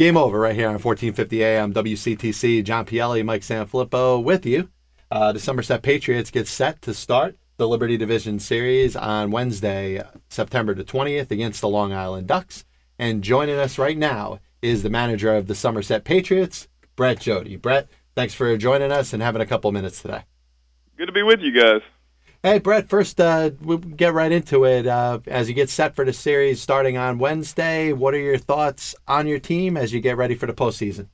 Game over right here on 1450 AM WCTC. John Pielli, Mike Sanfilippo with you. Uh, the Somerset Patriots get set to start the Liberty Division Series on Wednesday, September the 20th against the Long Island Ducks. And joining us right now is the manager of the Somerset Patriots, Brett Jodie. Brett, thanks for joining us and having a couple minutes today. Good to be with you guys. Hey, Brett, first, uh, we'll get right into it. Uh, as you get set for the series starting on Wednesday, what are your thoughts on your team as you get ready for the postseason?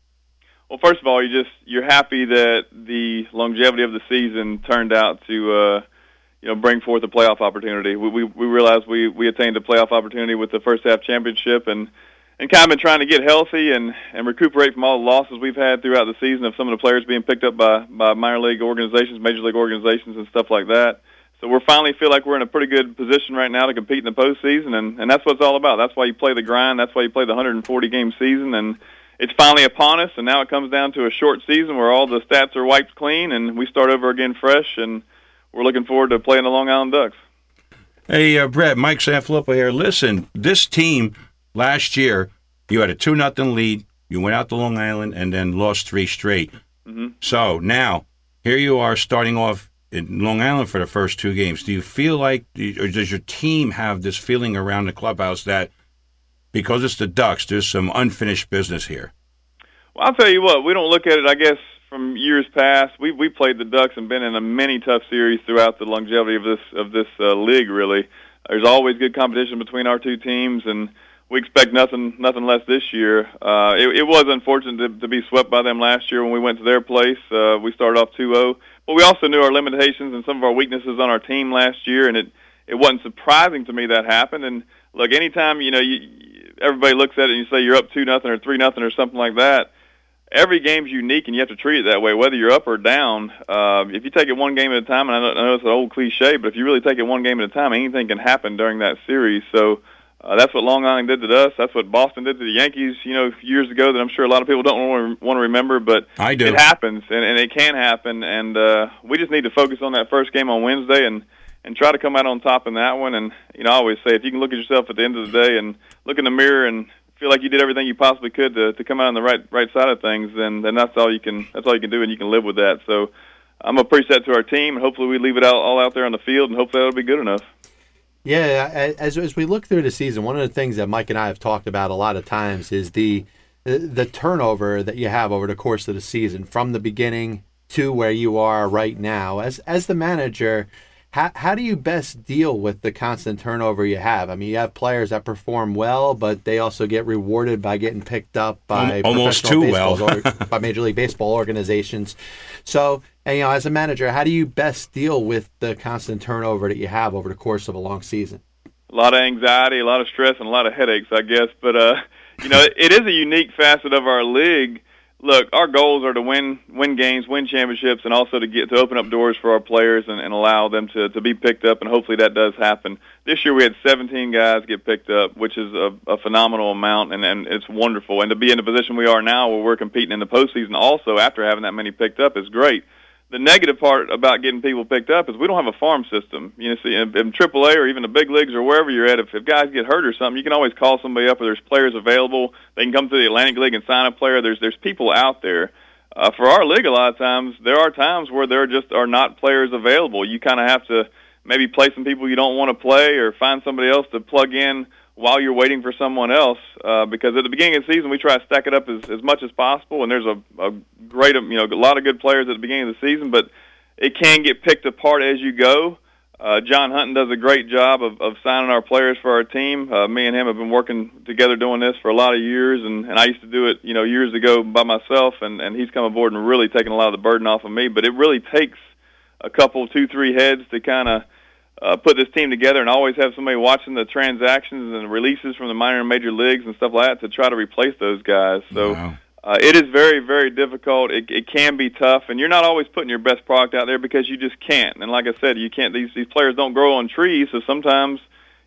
Well, first of all, you just you're happy that the longevity of the season turned out to uh, you know bring forth a playoff opportunity. We we, we realized we we attained a playoff opportunity with the first half championship and and kind of been trying to get healthy and and recuperate from all the losses we've had throughout the season of some of the players being picked up by by minor league organizations, major league organizations, and stuff like that. So we're finally feel like we're in a pretty good position right now to compete in the postseason, and and that's what it's all about. That's why you play the grind. That's why you play the 140 game season, and it's finally upon us. And now it comes down to a short season where all the stats are wiped clean, and we start over again fresh. And we're looking forward to playing the Long Island Ducks. Hey, uh, Brett, Mike Sanfilippo here. Listen, this team last year, you had a two nothing lead. You went out to Long Island and then lost three straight. Mm-hmm. So now here you are starting off in Long Island for the first two games. Do you feel like, or does your team have this feeling around the clubhouse that because it's the Ducks, there's some unfinished business here? Well, I'll tell you what, we don't look at it, I guess, from years past. We we played the Ducks and been in a many tough series throughout the longevity of this of this uh, league. Really, there's always good competition between our two teams, and we expect nothing nothing less this year. Uh, it, it was unfortunate to, to be swept by them last year when we went to their place. Uh, we started off 2-0, but we also knew our limitations and some of our weaknesses on our team last year, and it it wasn't surprising to me that happened. And look, anytime you know you, everybody looks at it and you say you're up two nothing or three nothing or something like that. Every game's unique, and you have to treat it that way, whether you're up or down. Uh, if you take it one game at a time, and I know, I know it's an old cliche, but if you really take it one game at a time, anything can happen during that series. So uh, that's what Long Island did to us. That's what Boston did to the Yankees, you know, years ago. That I'm sure a lot of people don't want to, to remember, but I do. It happens, and, and it can happen, and uh, we just need to focus on that first game on Wednesday and and try to come out on top in that one. And you know, I always say if you can look at yourself at the end of the day and look in the mirror and feel like you did everything you possibly could to to come out on the right right side of things, then then that's all you can that's all you can do, and you can live with that. So. I'm gonna preach that to our team, and hopefully we leave it out all out there on the field, and hopefully that'll be good enough. Yeah, as as we look through the season, one of the things that Mike and I have talked about a lot of times is the the turnover that you have over the course of the season from the beginning to where you are right now. As as the manager, how how do you best deal with the constant turnover you have? I mean, you have players that perform well, but they also get rewarded by getting picked up by almost too well or, by Major League Baseball organizations. So and you know, as a manager, how do you best deal with the constant turnover that you have over the course of a long season? A lot of anxiety, a lot of stress, and a lot of headaches, I guess. But uh, you know, it is a unique facet of our league. Look, our goals are to win win games, win championships, and also to get to open up doors for our players and, and allow them to to be picked up. And hopefully that does happen. This year we had 17 guys get picked up, which is a, a phenomenal amount, and, and it's wonderful. And to be in the position we are now, where we're competing in the postseason, also after having that many picked up, is great the negative part about getting people picked up is we don't have a farm system. You know, see, in, in AAA or even the big leagues or wherever you're at, if, if guys get hurt or something, you can always call somebody up. Or there's players available. They can come to the Atlantic League and sign a player. There's there's people out there. Uh, for our league, a lot of times there are times where there just are not players available. You kind of have to maybe play some people you don't want to play, or find somebody else to plug in while you're waiting for someone else. Uh, because at the beginning of the season, we try to stack it up as, as much as possible, and there's a, a great, you know, a lot of good players at the beginning of the season, but it can get picked apart as you go. Uh, John Hunton does a great job of, of signing our players for our team. Uh, me and him have been working together doing this for a lot of years, and, and I used to do it, you know, years ago by myself, and, and he's come aboard and really taken a lot of the burden off of me. But it really takes a couple, two, three heads to kind of uh, put this team together and always have somebody watching the transactions and releases from the minor and major leagues and stuff like that to try to replace those guys. So Wow. uh, it is very, very difficult. It, it can be tough, and you're not always putting your best product out there because you just can't. And like I said, you can't. These these players don't grow on trees, so sometimes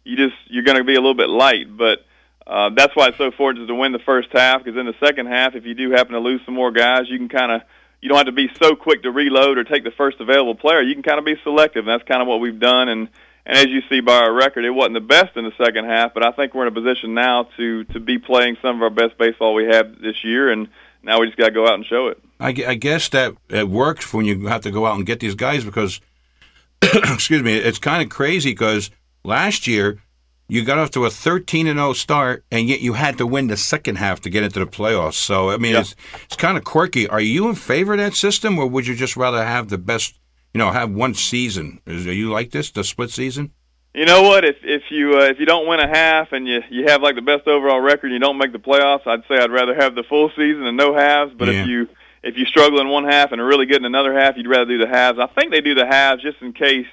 you just you're going to be a little bit light. But uh, that's why it's so fortunate to win the first half because in the second half, if you do happen to lose some more guys, you can kind of you don't have to be so quick to reload or take the first available player. You can kind of be selective. And that's kind of what we've done, and and as you see by our record, it wasn't the best in the second half. But I think we're in a position now to to be playing some of our best baseball we have this year, and now we just got to go out and show it. I, I guess that it works when you have to go out and get these guys because, excuse me, it's kind of crazy because last year you got off to a 13 and 0 start, and yet you had to win the second half to get into the playoffs. So I mean, yeah. it's it's kind of quirky. Are you in favor of that system, or would you just rather have the best? You know, have one season. Is, are you like this, the split season? You know what? If if you uh, if you don't win a half and you you have like the best overall record, and you don't make the playoffs. I'd say I'd rather have the full season and no halves. But yeah. if you if you struggle in one half and are really good in another half, you'd rather do the halves. I think they do the halves just in case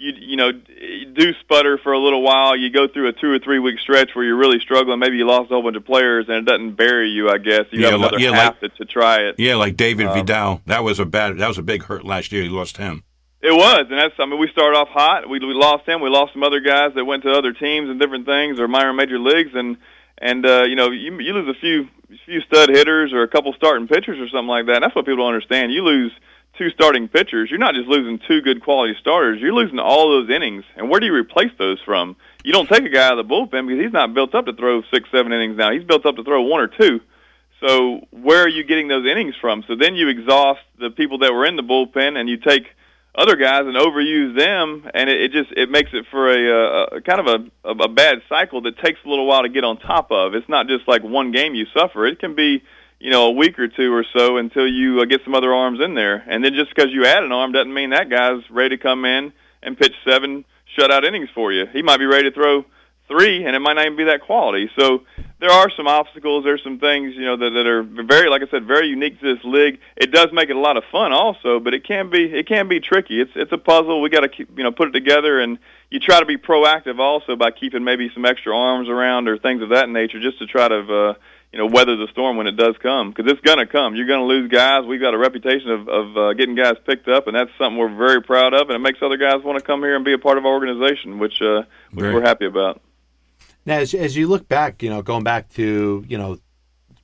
you you know you do sputter for a little while. You go through a two or three week stretch where you're really struggling. Maybe you lost a whole bunch of players and it doesn't bury you. I guess you yeah, have another yeah, half like, to, to try it. Yeah, like David um, Vidal. That was a bad. That was a big hurt last year. You lost him. It was, and that's. I mean, we started off hot. We we lost him. We lost some other guys that went to other teams and different things or minor major leagues, and and uh, you know you you lose a few few stud hitters or a couple starting pitchers or something like that. And that's what people don't understand. You lose two starting pitchers, you're not just losing two good quality starters, you're losing all those innings. And where do you replace those from? You don't take a guy out of the bullpen because he's not built up to throw six, seven innings now. He's built up to throw one or two. So where are you getting those innings from? So then you exhaust the people that were in the bullpen and you take other guys and overuse them, and it, it just it makes it for a, a kind of a, a bad cycle that takes a little while to get on top of. It's not just like one game you suffer. It can be you know, a week or two or so until you uh, get some other arms in there. And then just because you add an arm doesn't mean that guy's ready to come in and pitch seven shutout innings for you. He might be ready to throw three, and it might not even be that quality. So there are some obstacles. There's some things you know that, that are very, like I said, very unique to this league. It does make it a lot of fun, also, but it can be it can be tricky. It's it's a puzzle. We got to keep you know put it together, and you try to be proactive also by keeping maybe some extra arms around or things of that nature, just to try to. Uh, you know, weather the storm when it does come because it's going to come. You're going to lose guys. We've got a reputation of, of uh, getting guys picked up, and that's something we're very proud of, and it makes other guys want to come here and be a part of our organization, which uh, which we're happy about. Now, as, as you look back, you know, going back to you know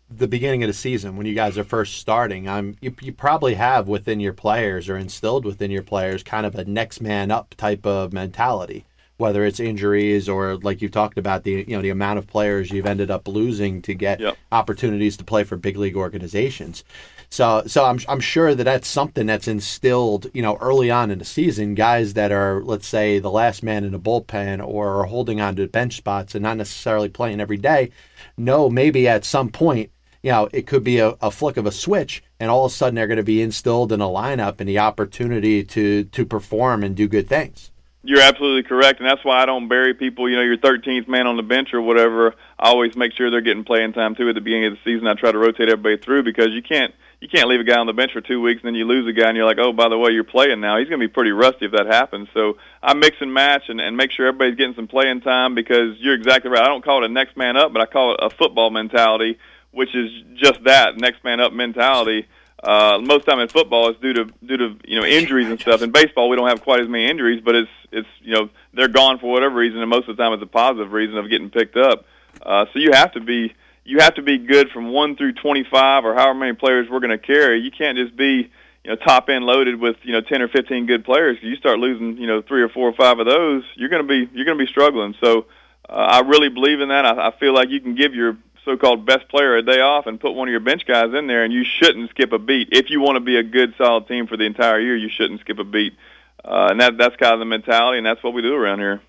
the beginning of the season when you guys are first starting, I'm you, you probably have within your players or instilled within your players kind of a next man up type of mentality whether it's injuries or like you've talked about the you know the amount of players you've ended up losing to get yep. opportunities to play for big league organizations. So so I'm I'm sure that that's something that's instilled you know early on in the season. Guys that are let's say the last man in the bullpen or are holding on to bench spots and not necessarily playing every day, know maybe at some point you know, it could be a, a, flick of a switch, and all of a sudden they're going to be instilled in a lineup and the opportunity to to perform and do good things. You're absolutely correct, and that's why I don't bury people. You know, your 13th man on the bench or whatever. I always make sure they're getting playing time too at the beginning of the season. I try to rotate everybody through because you can't you can't leave a guy on the bench for two weeks and then you lose a guy and you're like, oh, by the way, you're playing now. He's going to be pretty rusty if that happens. So I mix and match and, and make sure everybody's getting some playing time because you're exactly right. I don't call it a next man up, but I call it a football mentality, which is just that next man up mentality uh, most time in football it's due to due to you know injuries and stuff. In baseball, we don't have quite as many injuries, but it's it's you know they're gone for whatever reason, and most of the time it's a positive reason of getting picked up. Uh, so you have to be you have to be good from one through twenty five or however many players we're going to carry. You can't just be you know top end loaded with you know ten or fifteen good players. You start losing you know three or four or five of those, you're going to be you're going to be struggling. So uh, I really believe in that. I, I feel like you can give your so-called best player a day off and put one of your bench guys in there, and you shouldn't skip a beat. If you want to be a good, solid team for the entire year, you shouldn't skip a beat. Uh, and that that's kind of the mentality, and that's what we do around here.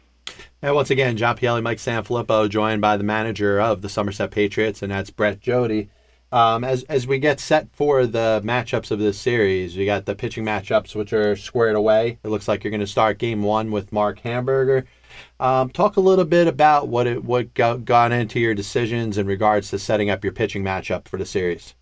And once again, John Pielli, Mike Sanfilippo, joined by the manager of the Somerset Patriots, and that's Brett Jodie. Um, as as we get set for the matchups of this series, we got the pitching matchups, which are squared away. It looks like you're going to start Game One with Mark Hamburger. Um, talk a little bit about what it what got, got into your decisions in regards to setting up your pitching matchup for the series.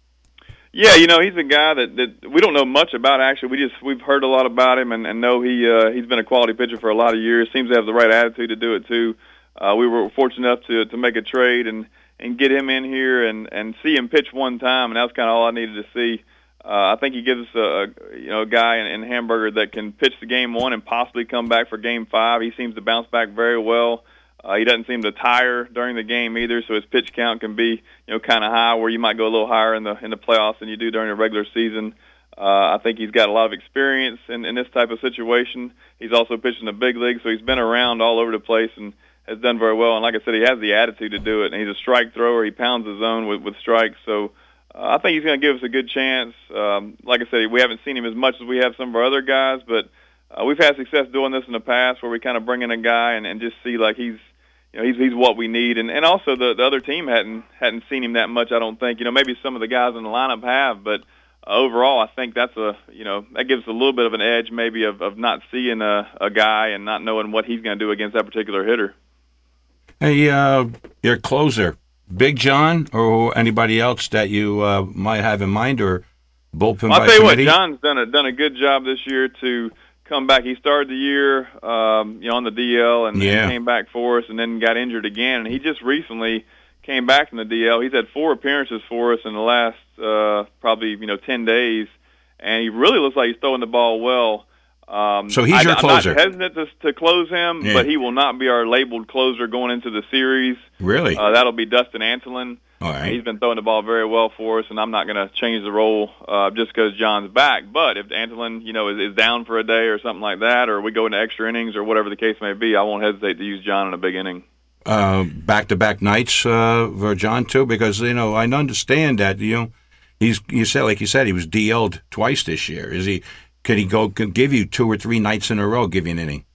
Yeah, you know he's a guy that, that we don't know much about. Actually, we just we've heard a lot about him and, and know he uh, he's been a quality pitcher for a lot of years. Seems to have the right attitude to do it too. Uh, we were fortunate enough to to make a trade and and get him in here and and see him pitch one time, and that was kind of all I needed to see. Uh, I think he gives a, you know a guy in, in Hamburger that can pitch the game one and possibly come back for game five. He seems to bounce back very well. Uh, he doesn't seem to tire during the game either, so his pitch count can be you know kind of high, where you might go a little higher in the in the playoffs than you do during the regular season. Uh, I think he's got a lot of experience in, in this type of situation. He's also pitched in the big league, so he's been around all over the place and has done very well. And like I said, he has the attitude to do it. And he's a strike thrower. He pounds the zone with, with strikes. So I think he's going to give us a good chance. Um, like I said, we haven't seen him as much as we have some of our other guys, but uh, we've had success doing this in the past where we kind of bring in a guy and, and just see like he's you know, he's he's what we need, and and also the the other team hadn't hadn't seen him that much. I don't think. You know, maybe some of the guys in the lineup have, but overall, I think that's a you know that gives us a little bit of an edge maybe of, of not seeing a, a guy and not knowing what he's going to do against that particular hitter. Hey, uh, your closer, Big John, or anybody else that you uh, might have in mind, or bullpen I'll tell you committee? what, John's done a done a good job this year to come back. He started the year, um, you know, on the DL and, Yeah. and came back for us, and then got injured again. And he just recently came back from the DL. He's had four appearances for us in the last uh, probably you know ten days, and he really looks like he's throwing the ball well. Um, So he's I, your I'm closer. not hesitant to, to close him, Yeah. but he will not be our labeled closer going into the series. Really? Uh, that'll be Dustin Antolin. All right. He's been throwing the ball very well for us, and I'm not going to change the role uh, just because John's back. But if Antolin, you know, is, is down for a day or something like that, or we go into extra innings or whatever the case may be, I won't hesitate to use John in a big inning. uh, back-to-back nights uh, for John too, because you know I understand that you know he's you said like you said he was DL'd twice this year. Is he? Could he go? Could give you two or three nights in a row? Give you an inning?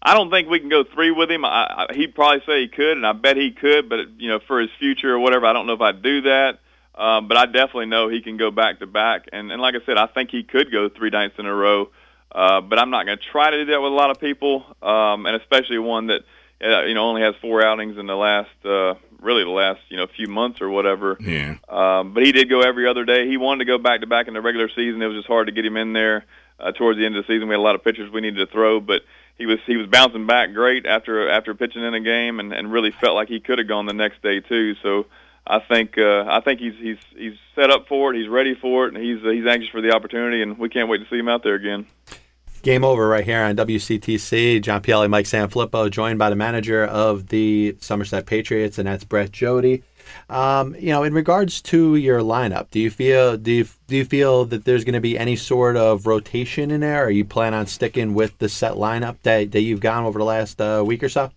I don't think we can go three with him. I, I, he'd probably say he could, and I bet he could. But you know, for his future or whatever, I don't know if I'd do that. Um, but I definitely know he can go back to back, and and like I said, I think he could go three nights in a row. Uh, but I'm not going to try to do that with a lot of people, um, and especially one that uh, you know only has four outings in the last uh, really the last you know few months or whatever. Yeah. Um, but he did go every other day. He wanted to go back to back in the regular season. It was just hard to get him in there uh, towards the end of the season. We had a lot of pitchers we needed to throw, but he was he was bouncing back great after after pitching in a game, and, and really felt like he could have gone the next day too. So I think uh, I think he's he's he's set up for it. He's ready for it, and he's he's anxious for the opportunity, and we can't wait to see him out there again. Game over right here on WCTC. John Pielli, Mike Sanfilippo, joined by the manager of the Somerset Patriots, and that's Brett Jodie. Um, you know, in regards to your lineup, do you feel do you, do you feel that there's going to be any sort of rotation in there? Or you plan on sticking with the set lineup that, that you've gone over the last uh, week or so?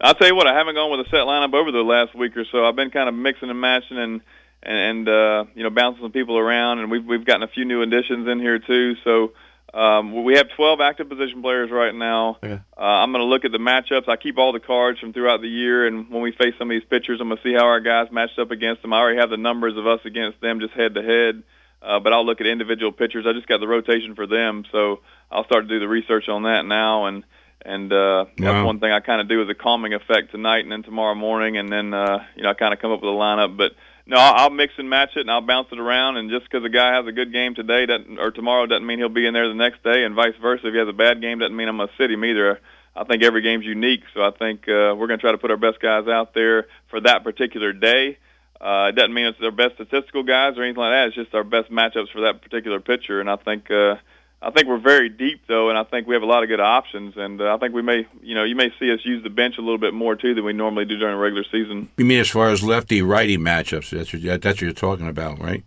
I'll tell you what, I haven't gone with a set lineup over the last week or so. I've been kind of mixing and matching and and, and uh, you know bouncing some people around, and we've we've gotten a few new additions in here too. So um, we have 12 active position players right now. Okay. Uh, I'm going to look at the matchups. I keep all the cards from throughout the year, and when we face some of these pitchers, I'm going to see how our guys matched up against them. I already have the numbers of us against them just head to head. Uh, but I'll look at individual pitchers. I just got the rotation for them, so I'll start to do the research on that now. And and uh, that's Wow. one thing I kind of do as a calming effect tonight and then tomorrow morning, and then uh, you know I kind of come up with a lineup. But no, I'll, mix and match it, and I'll bounce it around. And just because a guy has a good game today doesn't, or tomorrow doesn't mean he'll be in there the next day, and vice versa. If he has a bad game, doesn't mean I'm going to sit him either. I think every game's unique, so I think uh, we're going to try to put our best guys out there for that particular day. Uh, it doesn't mean it's their best statistical guys or anything like that. It's just our best matchups for that particular pitcher, and I think uh, I think we're very deep though, and I think we have a lot of good options. And uh, I think we may, you know, you may see us use the bench a little bit more too than we normally do during the regular season. You mean as far as lefty righty matchups? That's what, that's what you're talking about, right?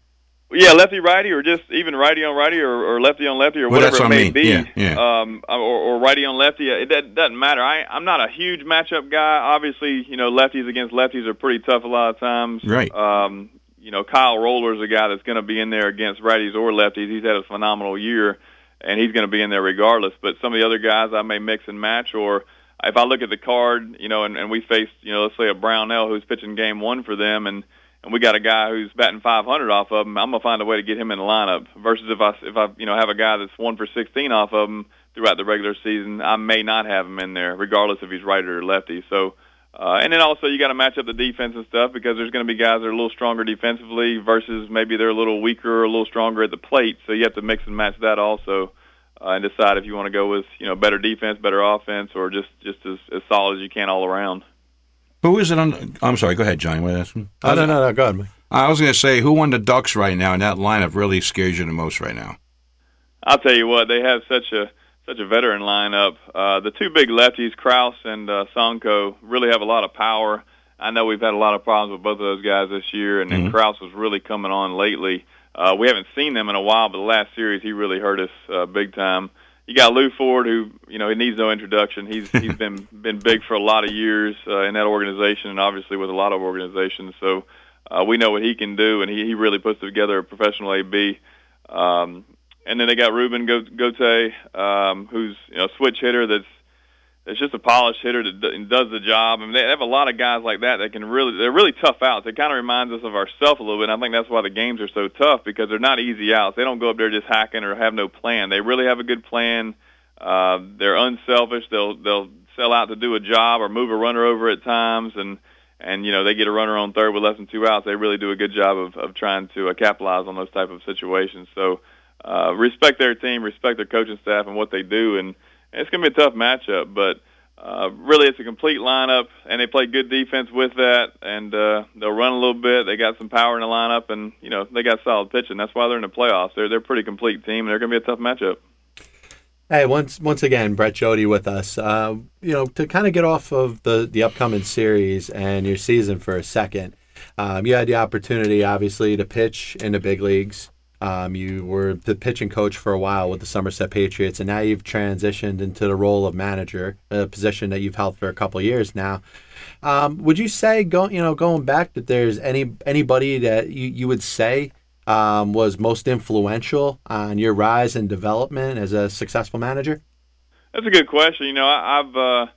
Yeah, lefty righty, or just even righty on righty, or, or lefty on lefty, or Well, whatever it what I may mean. be. Yeah, yeah. Um, or, or righty on lefty. It that doesn't matter. I I'm not a huge matchup guy. Obviously, you know, lefties against lefties are pretty tough a lot of times. Right. Um, you know, Kyle Roller's a guy that's going to be in there against righties or lefties. He's had a phenomenal year, and he's going to be in there regardless. But some of the other guys I may mix and match, or if I look at the card, you know, and, and we face, you know, let's say a Brownell who's pitching game one for them, and and we got a guy who's batting 500 off of him, I'm gonna find a way to get him in the lineup. Versus if I if I you know have a guy that's one for 16 off of him throughout the regular season, I may not have him in there, regardless if he's righty or lefty. So. Uh, and then also you got to match up the defense and stuff because there's going to be guys that are a little stronger defensively versus maybe they're a little weaker or a little stronger at the plate. So you have to mix and match that also, uh, and decide if you want to go with you know better defense, better offense, or just just as, as solid as you can all around. Who is it on? I'm sorry. Go ahead, Johnny. What asking? Oh, no, no, no. Go ahead, Mike. I was going to say who won the Ducks right now, and that lineup really scares you the most right now. I'll tell you what, they have such a such a veteran lineup. Uh, the two big lefties, Kraus and uh, Sonko, really have a lot of power. I know we've had a lot of problems with both of those guys this year, and, mm-hmm. and Kraus was really coming on lately. Uh, we haven't seen them in a while, but the last series he really hurt us uh, big time. You got Lew Ford, who you know he needs no introduction. He's he's been been big for a lot of years uh, in that organization, and obviously with a lot of organizations. So uh, we know what he can do, and he he really puts together a professional AB. Um, and then they got Ruben Gotay, um, who's you know switch hitter that's it's just a polished hitter that does the job. I mean, they have a lot of guys like that that can really they're really tough outs. It kind of reminds us of ourselves a little bit. And I think that's why the games are so tough because they're not easy outs. They don't go up there just hacking or have no plan. They really have a good plan. Uh, they're unselfish. They'll they'll sell out to do a job or move a runner over at times and and you know they get a runner on third with less than two outs. They really do a good job of of trying to uh, capitalize on those type of situations. So uh, respect their team, respect their coaching staff and what they do and it's going to be a tough matchup, but uh, really it's a complete lineup, and they play good defense with that, and uh, they'll run a little bit. They got some power in the lineup, and you know they got solid pitching. That's why they're in the playoffs. They're they're a pretty complete team, and they're going to be a tough matchup. Hey, once once again, Brett Jodie with us. Uh, you know, to kind of get off of the the upcoming series and your season for a second. Um, you had the opportunity, obviously, to pitch in the big leagues. Um, you were the pitching coach for a while with the Somerset Patriots, and now you've transitioned into the role of manager, a position that you've held for a couple years now. Um, would you say, going you know, going back, that there's any anybody that you, you would say um, was most influential on your rise and development as a successful manager? That's a good question. You know, I, I've uh,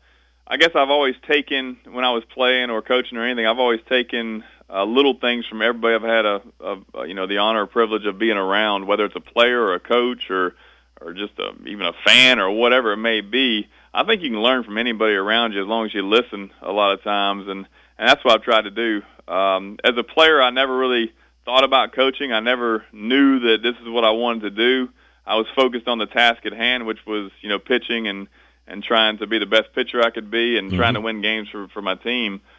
I guess I've always taken when I was playing or coaching or anything, I've always taken uh, little things from everybody I've had a, a you know the honor or privilege of being around, whether it's a player or a coach or or just a, even a fan or whatever it may be. I think you can learn from anybody around you as long as you listen a lot of times, and and that's what I've tried to do. Um, as a player, I never really thought about coaching. I never knew that this is what I wanted to do. I was focused on the task at hand, which was you know pitching and and trying to be the best pitcher I could be and mm-hmm. trying to win games for for my team. Uh,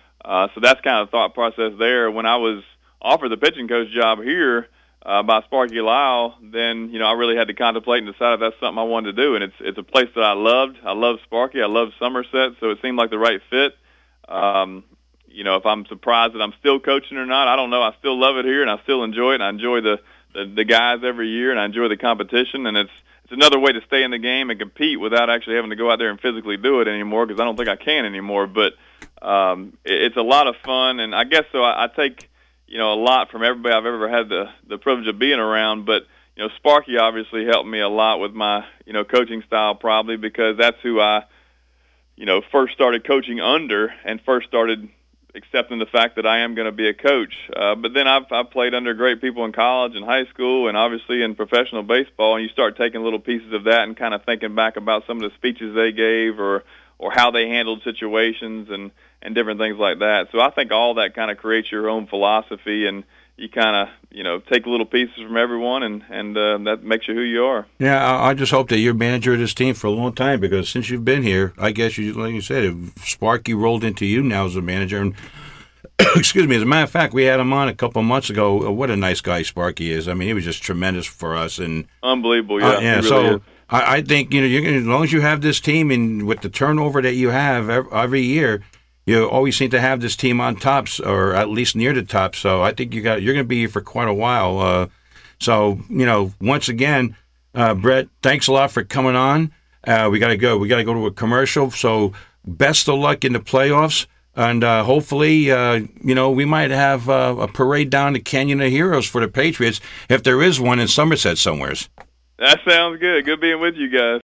so that's kind of the thought process there. When I was offered the pitching coach job here uh, by Sparky Lyle, then you know I really had to contemplate and decide if that's something I wanted to do. And it's it's a place that I loved. I love Sparky. I love Somerset, so it seemed like the right fit. Um, you know, if I'm surprised that I'm still coaching or not, I don't know. I still love it here, and I still enjoy it. And I enjoy the the, the guys every year, and I enjoy the competition. And it's it's another way to stay in the game and compete without actually having to go out there and physically do it anymore because I don't think I can anymore. But um, it, it's a lot of fun, and I guess so. I, I take you know a lot from everybody I've ever had the the privilege of being around, but you know Sparky obviously helped me a lot with my you know coaching style probably because that's who I you know first started coaching under and first started accepting the fact that I am going to be a coach. Uh, but then I've, I've played under great people in college and high school and obviously in professional baseball. And you start taking little pieces of that and kind of thinking back about some of the speeches they gave or, or how they handled situations and, and different things like that. So I think all that kind of creates your own philosophy and, you kind of you know take little pieces from everyone, and and uh, that makes you who you are. Yeah, I, just hope that you're manager of this team for a long time because since you've been here, I guess you like you said, Sparky rolled into you now as a manager, and excuse me. As a matter of fact, we had him on a couple months ago. Uh, what a nice guy Sparky is. I mean, he was just tremendous for us, and unbelievable. Yeah, uh, yeah. Really so. I, I think you know, you're, as long as you have this team, and with the turnover that you have every year, you always seem to have this team on tops or at least near the top. So I think you got you're going to be here for quite a while. Uh, so you know, once again, uh, Brett, thanks a lot for coming on. Uh, we got to go. We got to go to a commercial. So best of luck in the playoffs. And uh, hopefully, uh, you know, we might have uh, a parade down the Canyon of Heroes for the Patriots if there is one in Somerset somewheres. That sounds good. Good being with you guys.